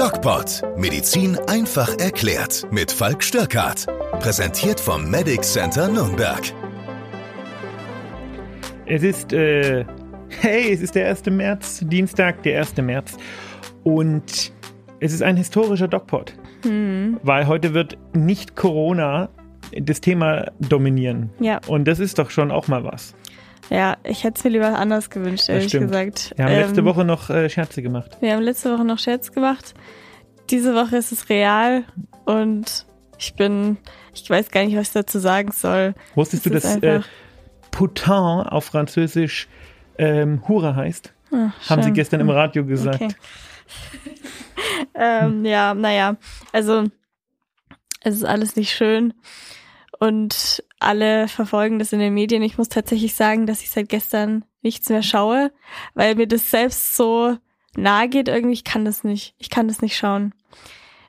DocPod. Medizin einfach erklärt. Mit Falk Störkart. Präsentiert vom Medic Center Nürnberg. Es ist, äh, hey, es ist der 1. März, Dienstag, der 1. März. Und es ist ein historischer DocPod. Hm. Weil heute wird nicht Corona das Thema dominieren. Ja. Und das ist doch schon auch mal was. Ja, ich hätte es mir lieber anders gewünscht, ehrlich gesagt. Wir haben ähm, letzte Woche noch äh, Scherze gemacht. Wir haben letzte Woche noch Scherze gemacht. Diese Woche ist es real und ich bin, ich weiß gar nicht, was ich dazu sagen soll. Wusstest du, dass äh, Poutin auf Französisch ähm, Hure heißt? Ach, Haben sie gestern im Radio gesagt. Okay. ähm, ja, naja, also es ist alles nicht schön und alle verfolgen das in den Medien. Ich muss tatsächlich sagen, dass ich seit gestern nichts mehr schaue, weil mir das selbst so nahe geht. Irgendwie, ich kann das nicht. Ich kann das nicht schauen.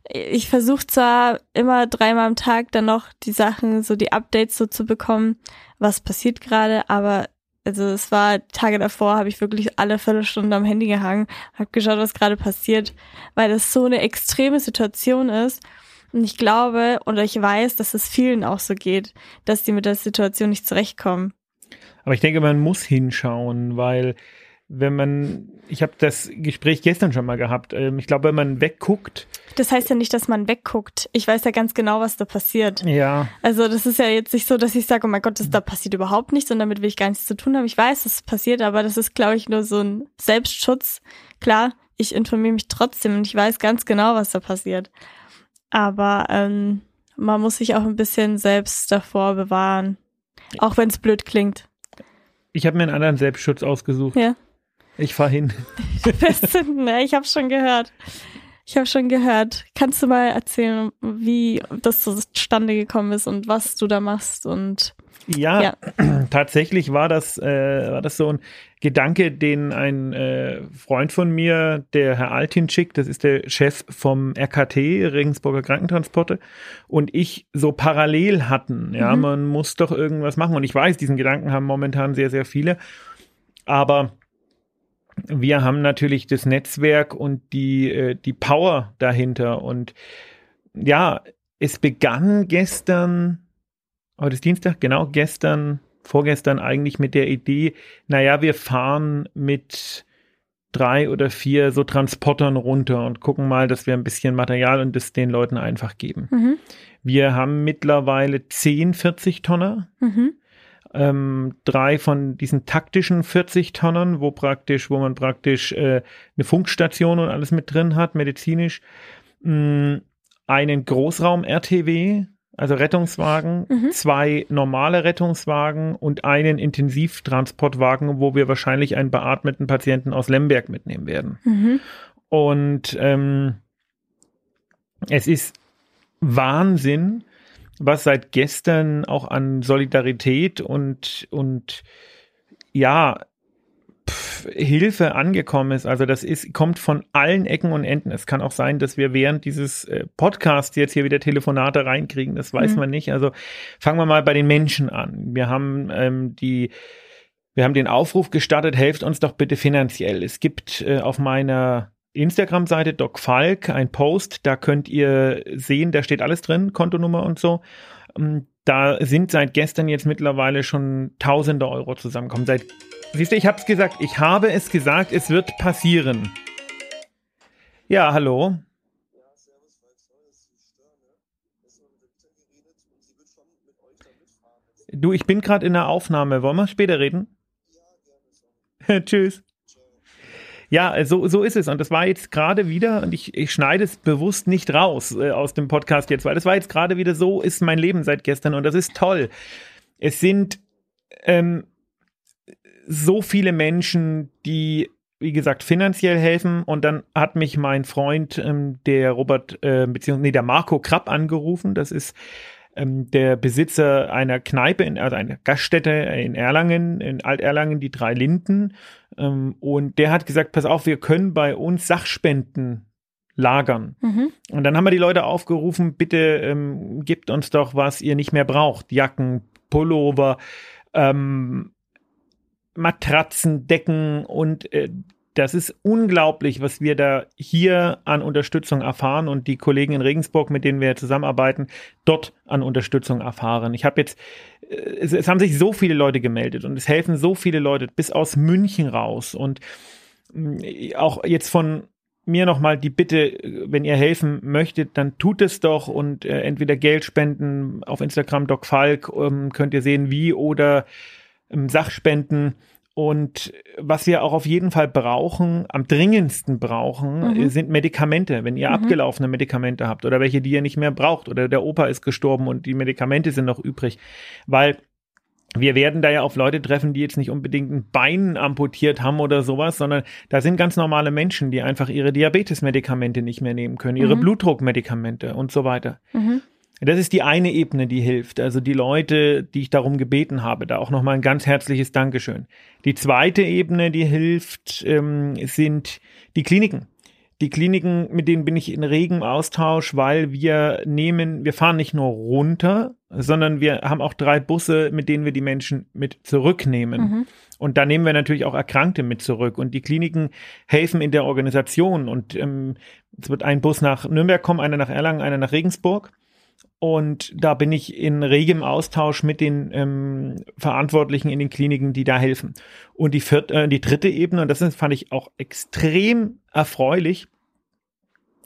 Ich versuche zwar immer dreimal am Tag dann noch die Sachen, so die Updates so zu bekommen, was passiert gerade, aber also es war Tage davor, habe ich wirklich alle Viertelstunde am Handy gehangen, habe geschaut, was gerade passiert, weil das so eine extreme Situation ist und ich glaube oder ich weiß, dass es vielen auch so geht, dass die mit der Situation nicht zurechtkommen. Aber ich denke, man muss hinschauen, weil wenn man, ich habe das Gespräch gestern schon mal gehabt, ähm, ich glaube, wenn man wegguckt. Das heißt ja nicht, dass man wegguckt. Ich weiß ja ganz genau, was da passiert. Ja. Also das ist ja jetzt nicht so, dass ich sage, oh mein Gott, das, da passiert überhaupt nichts und damit will ich gar nichts zu tun haben. Ich weiß, dass es passiert, aber das ist, glaube ich, nur so ein Selbstschutz. Klar, ich informiere mich trotzdem und ich weiß ganz genau, was da passiert. Aber ähm, man muss sich auch ein bisschen selbst davor bewahren. Auch wenn es blöd klingt. Ich habe mir einen anderen Selbstschutz ausgesucht. Ja. Ich fahr hin. ne, ich habe schon gehört. Ich habe schon gehört. Kannst du mal erzählen, wie das zustande gekommen ist und was du da machst und ja, ja. tatsächlich war das, äh, war das so ein Gedanke, den ein äh, Freund von mir, der Herr Altinschik, das ist der Chef vom RKT, Regensburger Krankentransporte, und ich so parallel hatten. Ja, mhm. man muss doch irgendwas machen. Und ich weiß, diesen Gedanken haben momentan sehr, sehr viele. Aber wir haben natürlich das Netzwerk und die, äh, die Power dahinter. Und ja, es begann gestern Heute ist Dienstag, genau, gestern, vorgestern eigentlich mit der Idee, naja, wir fahren mit drei oder vier so Transportern runter und gucken mal, dass wir ein bisschen Material und das den Leuten einfach geben. Mhm. Wir haben mittlerweile zehn 40 Tonner. Mhm. Ähm, drei von diesen taktischen 40 Tonnen, wo praktisch, wo man praktisch äh, eine Funkstation und alles mit drin hat, medizinisch. Mh, mm, einen Großraum-RTW, also Rettungswagen, mhm. zwei normale Rettungswagen und einen Intensivtransportwagen, wo wir wahrscheinlich einen beatmeten Patienten aus Lemberg mitnehmen werden. Mhm. Und ähm, es ist Wahnsinn, was seit gestern auch an Solidarität und, und ja, Hilfe angekommen ist. Also das ist, kommt von allen Ecken und Enden. Es kann auch sein, dass wir während dieses äh, Podcasts jetzt hier wieder Telefonate reinkriegen. Das weiß mhm. man nicht. Also fangen wir mal bei den Menschen an. Wir haben ähm, die wir haben den Aufruf gestartet, helft uns doch bitte finanziell. Es gibt äh, auf meiner Instagram-Seite Doc Falk ein Post, da könnt ihr sehen, da steht alles drin, Kontonummer und so. Ähm, da sind seit gestern jetzt mittlerweile schon tausende Euro zusammengekommen. Seit Siehst du, ich habe es gesagt. Ich habe es gesagt, es wird passieren. Ja, hallo. Du, ich bin gerade in der Aufnahme. Wollen wir später reden? Tschüss. Ja, so, so ist es. Und das war jetzt gerade wieder, und ich, ich schneide es bewusst nicht raus äh, aus dem Podcast jetzt, weil das war jetzt gerade wieder so, ist mein Leben seit gestern und das ist toll. Es sind ähm, so viele Menschen, die wie gesagt, finanziell helfen. Und dann hat mich mein Freund, ähm, der Robert, äh, beziehungsweise nee, der Marco Krapp angerufen. Das ist ähm, der Besitzer einer Kneipe, in, also einer Gaststätte in Erlangen, in Alt-Erlangen, die drei Linden. Ähm, und der hat gesagt, pass auf, wir können bei uns Sachspenden lagern. Mhm. Und dann haben wir die Leute aufgerufen, bitte ähm, gebt uns doch, was ihr nicht mehr braucht. Jacken, Pullover, ähm, Matratzen, Decken und äh, das ist unglaublich, was wir da hier an Unterstützung erfahren und die Kollegen in Regensburg, mit denen wir zusammenarbeiten, dort an Unterstützung erfahren. Ich habe jetzt, äh, es, es, haben sich so viele Leute gemeldet und es helfen so viele Leute bis aus München raus und mm, auch jetzt von mir nochmal die Bitte, wenn ihr helfen möchtet, dann tut es doch und äh, entweder Geld spenden auf Instagram Doc Falk, ähm, könnt ihr sehen wie oder Sachspenden und was wir auch auf jeden Fall brauchen, am dringendsten brauchen, mhm. sind Medikamente. Wenn ihr mhm. abgelaufene Medikamente habt oder welche, die ihr nicht mehr braucht oder der Opa ist gestorben und die Medikamente sind noch übrig. Weil wir werden da ja auf Leute treffen, die jetzt nicht unbedingt ein Bein amputiert haben oder sowas, sondern da sind ganz normale Menschen, die einfach ihre Diabetesmedikamente nicht mehr nehmen können, ihre mhm. Blutdruckmedikamente und so weiter. Das ist die eine Ebene, die hilft. Also die Leute, die ich darum gebeten habe, da auch nochmal ein ganz herzliches Dankeschön. Die zweite Ebene, die hilft, ähm, sind die Kliniken. Die Kliniken, mit denen bin ich in regem Austausch, weil wir nehmen, wir fahren nicht nur runter, sondern wir haben auch drei Busse, mit denen wir die Menschen mit zurücknehmen. Mhm. Und da nehmen wir natürlich auch Erkrankte mit zurück. Und die Kliniken helfen in der Organisation. Und ähm, es wird ein Bus nach Nürnberg kommen, einer nach Erlangen, einer nach Regensburg. Und da bin ich in regem Austausch mit den ähm, Verantwortlichen in den Kliniken, die da helfen. Und die vierte, äh, die dritte Ebene, und das fand ich auch extrem erfreulich,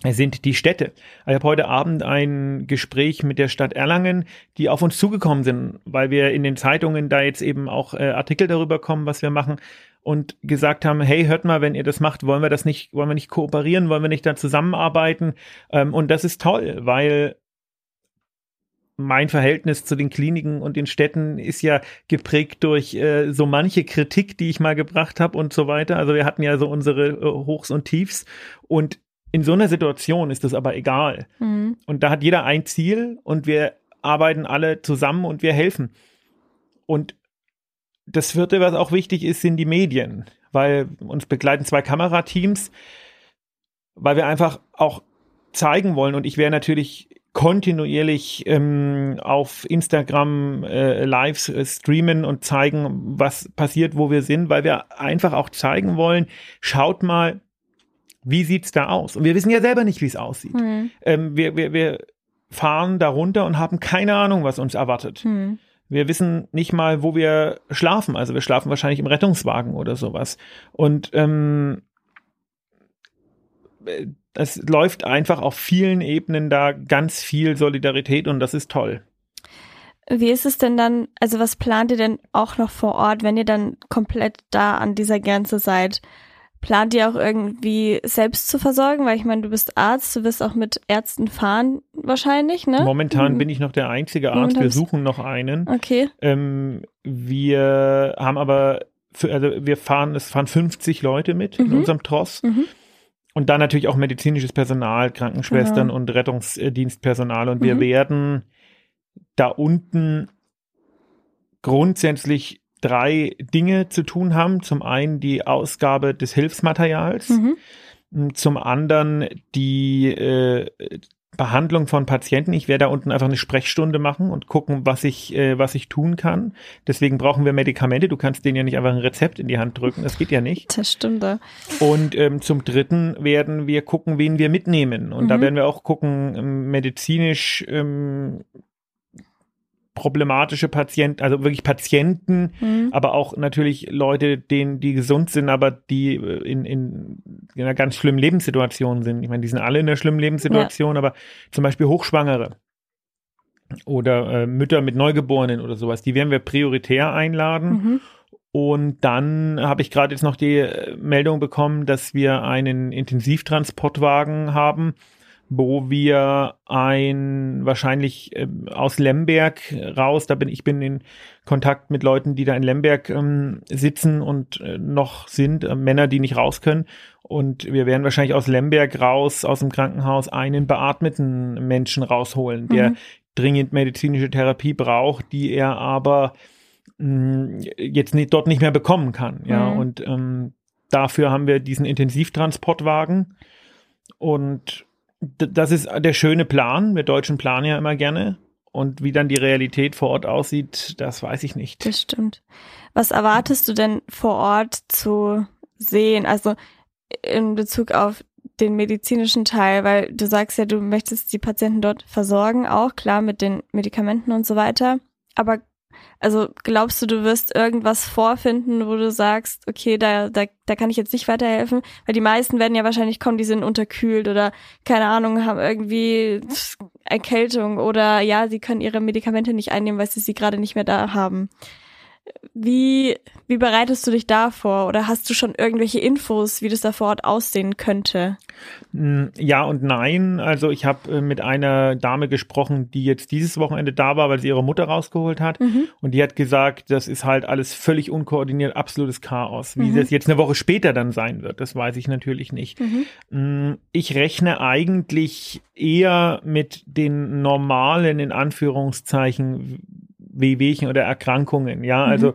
sind die Städte. Ich habe heute Abend ein Gespräch mit der Stadt Erlangen, die auf uns zugekommen sind, weil wir in den Zeitungen da jetzt eben auch äh, Artikel darüber kommen, was wir machen und gesagt haben, hey, hört mal, wenn ihr das macht, wollen wir das nicht, wollen wir nicht kooperieren, wollen wir nicht da zusammenarbeiten? Ähm, und das ist toll, weil mein Verhältnis zu den Kliniken und den Städten ist ja geprägt durch äh, so manche Kritik, die ich mal gebracht habe und so weiter. Also wir hatten ja so unsere äh, Hochs und Tiefs und in so einer Situation ist das aber egal. Mhm. Und da hat jeder ein Ziel und wir arbeiten alle zusammen und wir helfen. Und das vierte, was auch wichtig ist, sind die Medien, weil uns begleiten zwei Kamerateams, weil wir einfach auch zeigen wollen und ich wäre natürlich kontinuierlich ähm, auf Instagram äh, live streamen und zeigen, was passiert, wo wir sind, weil wir einfach auch zeigen wollen, schaut mal, wie sieht's da aus? Und wir wissen ja selber nicht, wie es aussieht. Mhm. Ähm, wir, wir, wir fahren da runter und haben keine Ahnung, was uns erwartet. Mhm. Wir wissen nicht mal, wo wir schlafen. Also wir schlafen wahrscheinlich im Rettungswagen oder sowas. Und ähm, es läuft einfach auf vielen Ebenen da ganz viel Solidarität und das ist toll. Wie ist es denn dann, also was plant ihr denn auch noch vor Ort, wenn ihr dann komplett da an dieser Grenze seid? Plant ihr auch irgendwie selbst zu versorgen? Weil ich meine, du bist Arzt, du wirst auch mit Ärzten fahren wahrscheinlich, ne? Momentan mhm. bin ich noch der einzige Arzt, Momentan wir suchen noch einen. Okay. Ähm, wir haben aber, für, also wir fahren, es fahren 50 Leute mit mhm. in unserem Tross. Mhm. Und dann natürlich auch medizinisches Personal, Krankenschwestern genau. und Rettungsdienstpersonal. Und wir mhm. werden da unten grundsätzlich drei Dinge zu tun haben. Zum einen die Ausgabe des Hilfsmaterials, mhm. zum anderen die äh, Behandlung von Patienten. Ich werde da unten einfach eine Sprechstunde machen und gucken, was ich, äh, was ich tun kann. Deswegen brauchen wir Medikamente. Du kannst denen ja nicht einfach ein Rezept in die Hand drücken. Das geht ja nicht. Das stimmt. Ja. Und ähm, zum Dritten werden wir gucken, wen wir mitnehmen. Und mhm. da werden wir auch gucken, ähm, medizinisch ähm, problematische Patienten, also wirklich Patienten, mhm. aber auch natürlich Leute, denen, die gesund sind, aber die äh, in, in, in einer ganz schlimmen Lebenssituation sind. Ich meine, die sind alle in einer schlimmen Lebenssituation, ja. aber zum Beispiel Hochschwangere oder äh, Mütter mit Neugeborenen oder sowas, die werden wir prioritär einladen. Mhm. Und dann habe ich gerade jetzt noch die äh, Meldung bekommen, dass wir einen Intensivtransportwagen haben, wo wir ein wahrscheinlich äh, aus Lemberg raus, da bin ich bin in Kontakt mit Leuten, die da in Lemberg ähm, sitzen und äh, noch sind, äh, Männer, die nicht raus können. Und wir werden wahrscheinlich aus Lemberg raus, aus dem Krankenhaus, einen beatmeten Menschen rausholen, der mhm. dringend medizinische Therapie braucht, die er aber mh, mm, jetzt nicht, dort nicht mehr bekommen kann. Ja, mhm. und ähm, dafür haben wir diesen Intensivtransportwagen und das ist der schöne Plan. Wir Deutschen planen ja immer gerne. Und wie dann die Realität vor Ort aussieht, das weiß ich nicht. Das stimmt. Was erwartest du denn vor Ort zu sehen? Also in Bezug auf den medizinischen Teil, weil du sagst ja, du möchtest die Patienten dort versorgen, auch klar mit den Medikamenten und so weiter. Aber also glaubst du, du wirst irgendwas vorfinden, wo du sagst, okay, da, da, da kann ich jetzt nicht weiterhelfen? Weil die meisten werden ja wahrscheinlich kommen, die sind unterkühlt oder keine Ahnung, haben irgendwie Erkältung oder ja, sie können ihre Medikamente nicht einnehmen, weil sie sie gerade nicht mehr da haben. Wie, wie bereitest du dich da vor oder hast du schon irgendwelche Infos, wie das da vor Ort aussehen könnte? Hm, ja und nein. Also ich habe äh, mit einer Dame gesprochen, die jetzt dieses Wochenende da war, weil sie ihre Mutter rausgeholt hat. Mhm. Und die hat gesagt, das ist halt alles völlig unkoordiniert, absolutes Chaos. Wie mhm. das jetzt eine Woche später dann sein wird, das weiß ich natürlich nicht. Mhm. Hm, ich rechne eigentlich eher mit den normalen, in Anführungszeichen, Wehwehchen oder Erkrankungen. Ja, mhm. also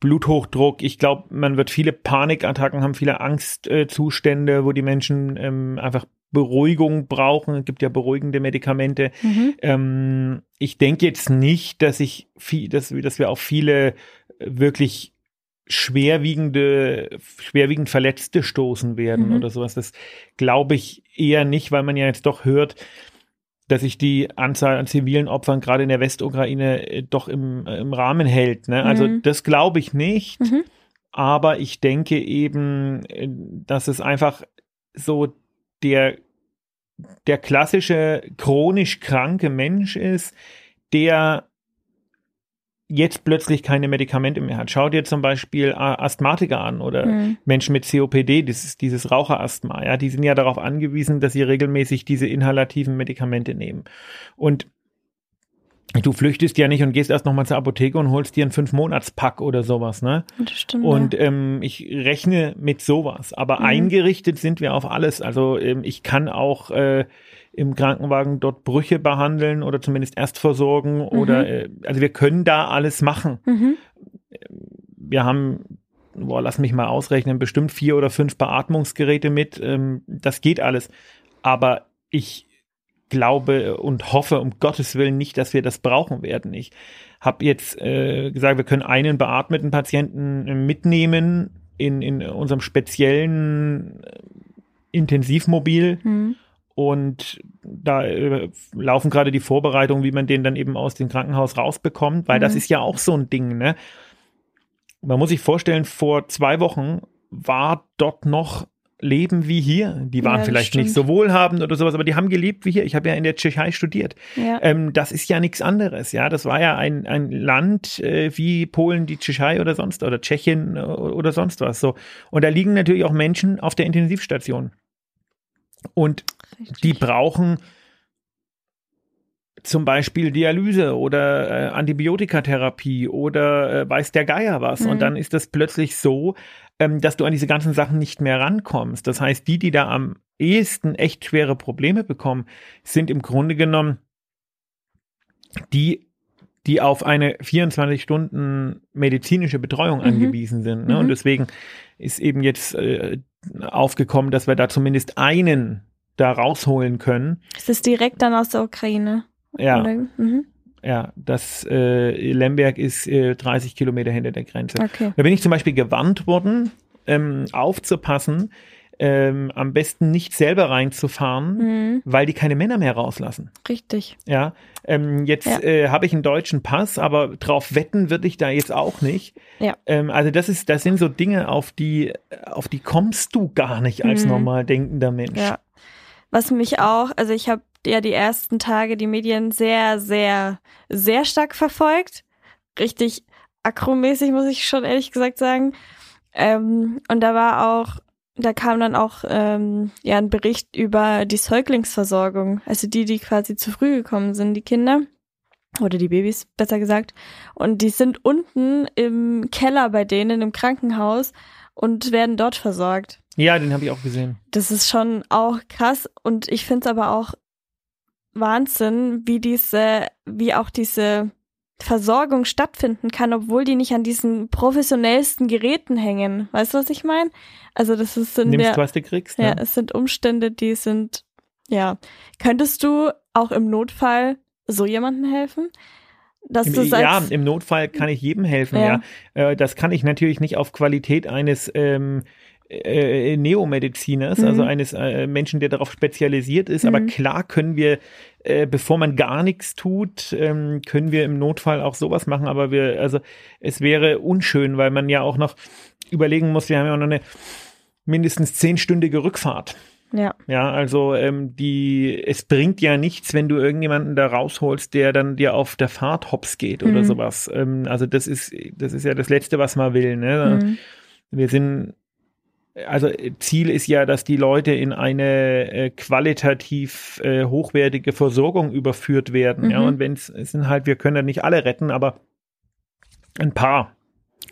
Bluthochdruck. Ich glaube, man wird viele Panikattacken haben, viele Angstzustände, äh, wo die Menschen ähm, einfach Beruhigung brauchen. Es gibt ja beruhigende Medikamente. Mhm. Ähm, ich denke jetzt nicht, dass ich viel, dass, dass wir auf viele wirklich schwerwiegende, schwerwiegend Verletzte stoßen werden mhm. oder sowas. Das glaube ich eher nicht, weil man ja jetzt doch hört, dass sich die Anzahl an zivilen Opfern gerade in der Westukraine äh, doch im, äh, im Rahmen hält. Ne? Also mhm. das glaube ich nicht. Mhm. Aber ich denke eben, äh, dass es einfach so der, der klassische chronisch kranke Mensch ist, der jetzt plötzlich keine Medikamente mehr hat. Schau dir zum Beispiel Asthmatiker an oder mhm. Menschen mit COPD, das ist dieses Raucherasthma, ja, die sind ja darauf angewiesen, dass sie regelmäßig diese inhalativen Medikamente nehmen. Und du flüchtest ja nicht und gehst erst nochmal zur Apotheke und holst dir einen Fünf-Monats-Pack oder sowas, ne? Das stimmt. Und ähm, ich rechne mit sowas. Aber mhm. eingerichtet sind wir auf alles. Also ähm, ich kann auch äh, im Krankenwagen dort Brüche behandeln oder zumindest erst versorgen mhm. oder äh, also wir können da alles machen. Mhm. Wir haben, boah, lass mich mal ausrechnen, bestimmt vier oder fünf Beatmungsgeräte mit. Ähm, das geht alles. Aber ich glaube und hoffe um Gottes Willen nicht, dass wir das brauchen werden. Ich habe jetzt äh, gesagt, wir können einen beatmeten Patienten mitnehmen in, in unserem speziellen äh, Intensivmobil. Mhm und da äh, laufen gerade die Vorbereitungen, wie man den dann eben aus dem Krankenhaus rausbekommt, weil mhm. das ist ja auch so ein Ding, ne? Man muss sich vorstellen, vor zwei Wochen war dort noch Leben wie hier. Die waren ja, vielleicht stimmt. nicht so wohlhabend oder sowas, aber die haben gelebt wie hier. Ich habe ja in der Tschechei studiert. Ja. Ähm, das ist ja nichts anderes, ja. Das war ja ein, ein Land äh, wie Polen, die Tschechei oder sonst oder Tschechien äh, oder sonst was so. Und da liegen natürlich auch Menschen auf der Intensivstation. Und. Die brauchen zum Beispiel Dialyse oder äh, Antibiotikatherapie oder äh, weiß der Geier was. Mhm. Und dann ist das plötzlich so, ähm, dass du an diese ganzen Sachen nicht mehr rankommst. Das heißt, die, die da am ehesten echt schwere Probleme bekommen, sind im Grunde genommen die, die auf eine 24 Stunden medizinische Betreuung mhm. angewiesen sind. Ne? Mhm. Und deswegen ist eben jetzt äh, aufgekommen, dass wir da zumindest einen da rausholen können. Ist das direkt dann aus der Ukraine? Ja. Mhm. Ja, das äh, Lemberg ist äh, 30 Kilometer hinter der Grenze. Okay. Da bin ich zum Beispiel gewarnt worden, ähm, aufzupassen, ähm, am besten nicht selber reinzufahren, mhm. weil die keine Männer mehr rauslassen. Richtig. Ja, ähm, jetzt ja. äh, habe ich einen deutschen Pass, aber drauf wetten würde ich da jetzt auch nicht. Ja. Ähm, also das ist, das sind so Dinge, auf die, auf die kommst du gar nicht als mhm. normal denkender Mensch. Ja. Was mich auch, also ich habe ja die ersten Tage die Medien sehr, sehr, sehr stark verfolgt. Richtig akromäßig, muss ich schon ehrlich gesagt sagen. Ähm, und da war auch, da kam dann auch ähm, ja ein Bericht über die Säuglingsversorgung, also die, die quasi zu früh gekommen sind, die Kinder oder die Babys, besser gesagt. Und die sind unten im Keller bei denen im Krankenhaus und werden dort versorgt. Ja, den habe ich auch gesehen. Das ist schon auch krass und ich finde es aber auch Wahnsinn, wie diese, wie auch diese Versorgung stattfinden kann, obwohl die nicht an diesen professionellsten Geräten hängen. Weißt du, was ich meine? Also das ist sind Nimmst, was du kriegst. Ne? Ja, es sind Umstände, die sind ja. Könntest du auch im Notfall so jemandem helfen? Dass Im, du sagst, ja, im Notfall kann ich jedem helfen, ja. ja. Äh, das kann ich natürlich nicht auf Qualität eines ähm, äh, Neomediziners, Mhm. also eines äh, Menschen, der darauf spezialisiert ist. Aber Mhm. klar können wir, äh, bevor man gar nichts tut, ähm, können wir im Notfall auch sowas machen. Aber wir, also es wäre unschön, weil man ja auch noch überlegen muss, wir haben ja auch noch eine mindestens zehnstündige Rückfahrt. Ja. Ja, also ähm, die, es bringt ja nichts, wenn du irgendjemanden da rausholst, der dann dir auf der Fahrt hops geht oder Mhm. sowas. Ähm, also das ist, das ist ja das Letzte, was man will. Ne? Mhm. Wir sind, also Ziel ist ja, dass die Leute in eine äh, qualitativ äh, hochwertige Versorgung überführt werden. Ja, Mhm. und wenn es es sind halt, wir können ja nicht alle retten, aber ein paar.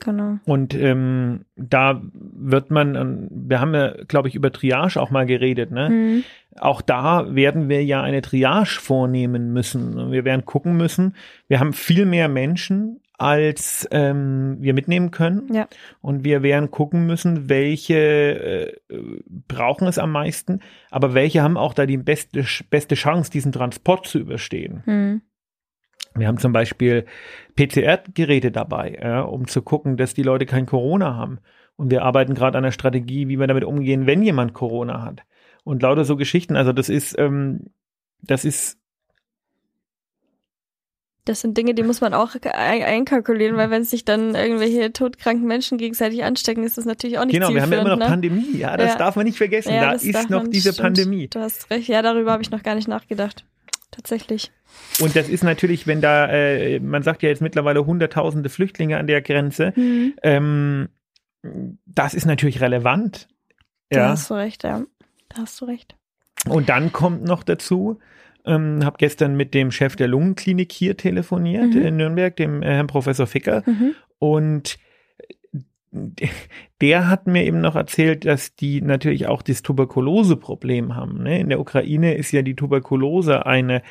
Genau. Und ähm, da wird man, ähm, wir haben ja, glaube ich, über Triage auch mal geredet, ne? Mhm. Auch da werden wir ja eine Triage vornehmen müssen. Wir werden gucken müssen. Wir haben viel mehr Menschen, als ähm, wir mitnehmen können. Ja. Und wir werden gucken müssen, welche äh, brauchen es am meisten, aber welche haben auch da die beste, beste Chance, diesen Transport zu überstehen. Mhm. Wir haben zum Beispiel PCR-Geräte dabei, ja, um zu gucken, dass die Leute kein Corona haben. Und wir arbeiten gerade an der Strategie, wie wir damit umgehen, wenn jemand Corona hat. Und lauter so Geschichten. Also das ist, ähm, das ist Das sind Dinge, die muss man auch ein einkalkulieren, weil wenn sich dann irgendwelche todkranken Menschen gegenseitig anstecken, ist das natürlich auch nicht genau. Wir haben ja immer noch ne? Pandemie. Ja, das Ja. darf man nicht vergessen. Ja, da ist noch diese stimmt. Pandemie. Du hast recht. Ja, darüber habe ich noch gar nicht nachgedacht. Tatsächlich. Und das ist natürlich, wenn da, äh, man sagt ja jetzt mittlerweile hunderttausende Flüchtlinge an der Grenze. Mhm. Ähm, das ist natürlich relevant. Da Ja. hast du recht, ja. Da hast du recht. Und dann kommt noch dazu, ähm, habe gestern mit dem Chef der Lungenklinik hier telefoniert Mhm. in Nürnberg, dem äh, Herrn Professor Ficker. Mhm. Und der hat mir eben noch erzählt, dass die natürlich auch das Tuberkulose-Problem haben. Ne? In der Ukraine ist ja die Tuberkulose eine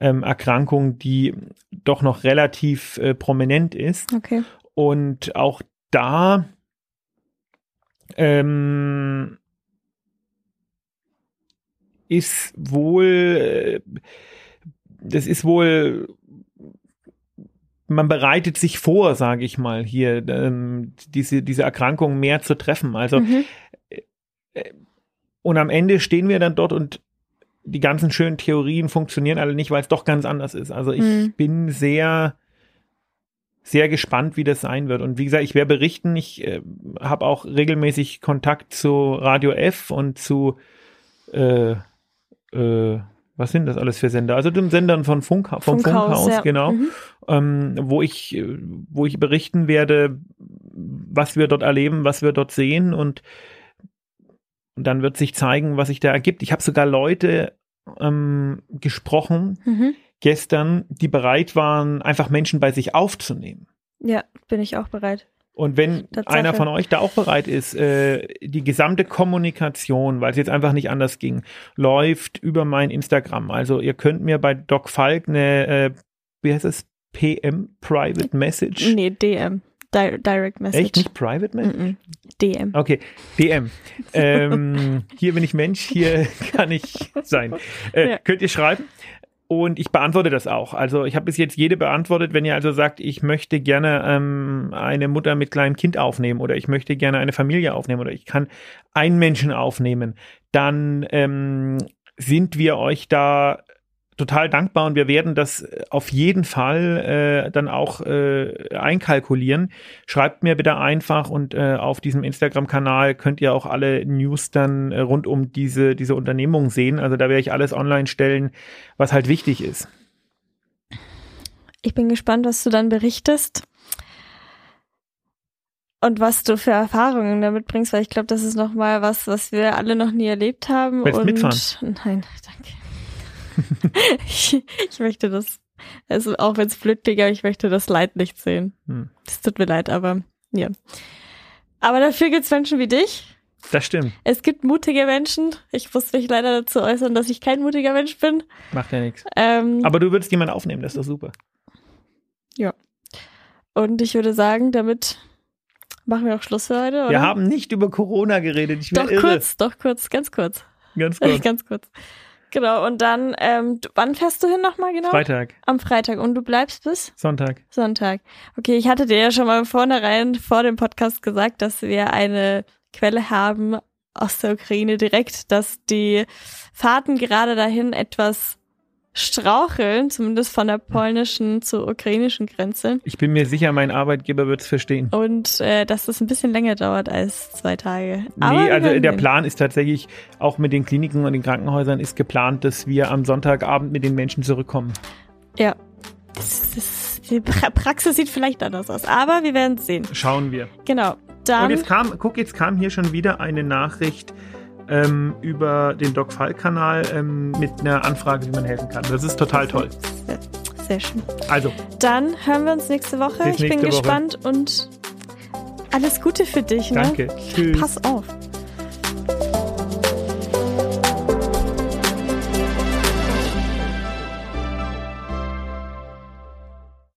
ähm, Erkrankung, die doch noch relativ äh, prominent ist. Okay. Und auch da ähm, ist wohl, äh, das ist wohl, man bereitet sich vor, sage ich mal, hier ähm, diese, diese Erkrankung mehr zu treffen. Also Mhm. und am Ende stehen wir dann dort und die ganzen schönen Theorien funktionieren alle nicht, weil es doch ganz anders ist. Also ich Mhm. bin sehr, sehr gespannt, wie das sein wird. Und wie gesagt, ich werde berichten. Ich äh, habe auch regelmäßig Kontakt zu Radio F und zu äh, äh, was sind das alles für Sender? Also den Sendern von Funk, vom Funkhaus, Funkhaus, ja. genau Mhm. ähm, wo ich, wo ich berichten werde, was wir dort erleben, was wir dort sehen und, und dann wird sich zeigen, was sich da ergibt. Ich habe sogar Leute ähm, gesprochen Mhm. gestern, die bereit waren, einfach Menschen bei sich aufzunehmen. Ja, bin ich auch bereit. Und wenn Tatsache. einer von euch da auch bereit ist, äh, die gesamte Kommunikation, weil es jetzt einfach nicht anders ging, läuft über mein Instagram. Also ihr könnt mir bei Doc Falk eine, äh, wie heißt es, PM, Private Message. Nee, DM. Di Direct Message. Echt nicht Private Message? Mhm. DM. Okay, DM. ähm, hier bin ich Mensch, hier kann ich sein. Äh, Ja. Könnt ihr schreiben? Und ich beantworte das auch. Also ich habe bis jetzt jede beantwortet. Wenn ihr also sagt, ich möchte gerne ähm, eine Mutter mit kleinem Kind aufnehmen oder ich möchte gerne eine Familie aufnehmen oder ich kann einen Menschen aufnehmen, dann ähm, sind wir euch da total dankbar und wir werden das auf jeden Fall äh, dann auch äh, einkalkulieren. Schreibt mir bitte einfach und äh, auf diesem Instagram-Kanal könnt ihr auch alle News dann äh, rund um diese, diese Unternehmung sehen. Also da werde ich alles online stellen, was halt wichtig ist. Ich bin gespannt, was du dann berichtest. Und was du für Erfahrungen damit bringst, weil ich glaube, das ist nochmal was, was wir alle noch nie erlebt haben. Willst und mitfahren? Nein, danke. ich, ich möchte das, also auch wenn es blöd klingt, aber ich möchte das Leid nicht sehen. Hm. Das tut mir leid, aber ja. Aber dafür gibt's Menschen wie dich. Das stimmt. Es gibt mutige Menschen. Ich muss mich leider dazu äußern, dass ich kein mutiger Mensch bin. Macht ja nichts. Ähm, Aber du würdest jemanden aufnehmen, das ist doch super. und ich würde sagen, damit machen wir auch Schluss für heute. Oder? Wir haben nicht über Corona geredet. Ich Doch irre. kurz, doch kurz, ganz kurz. Ganz kurz. Ganz kurz. Genau, und dann, ähm, wann fährst du hin nochmal genau? Freitag, Am Freitag. Und du bleibst bis Sonntag. Sonntag. Okay, ich hatte dir ja schon mal Vornherein vor dem Podcast gesagt, dass wir eine Quelle haben aus der Ukraine direkt, dass die Fahrten gerade dahin etwas straucheln, zumindest von der polnischen zur ukrainischen Grenze. Ich bin mir sicher, mein Arbeitgeber wird es verstehen. Und äh, dass es ein bisschen länger dauert als zwei Tage. Aber nee, also der Plan ist tatsächlich, auch mit den Kliniken und den Krankenhäusern ist geplant, dass wir am Sonntagabend mit den Menschen zurückkommen. Ja. Das, das, die Praxis sieht vielleicht anders aus, aber wir werden es sehen. Schauen wir. Genau. Dann und jetzt kam, guck, jetzt kam hier schon wieder eine Nachricht ähm, über den Doc Fall-Kanal ähm, mit einer Anfrage, wie man helfen kann. Das ist total toll. Sehr, sehr schön. Also. Dann hören wir uns nächste Woche. Bis ich nächste bin Woche. gespannt und alles Gute für dich. Ne? Danke. Tschüss. Pass auf.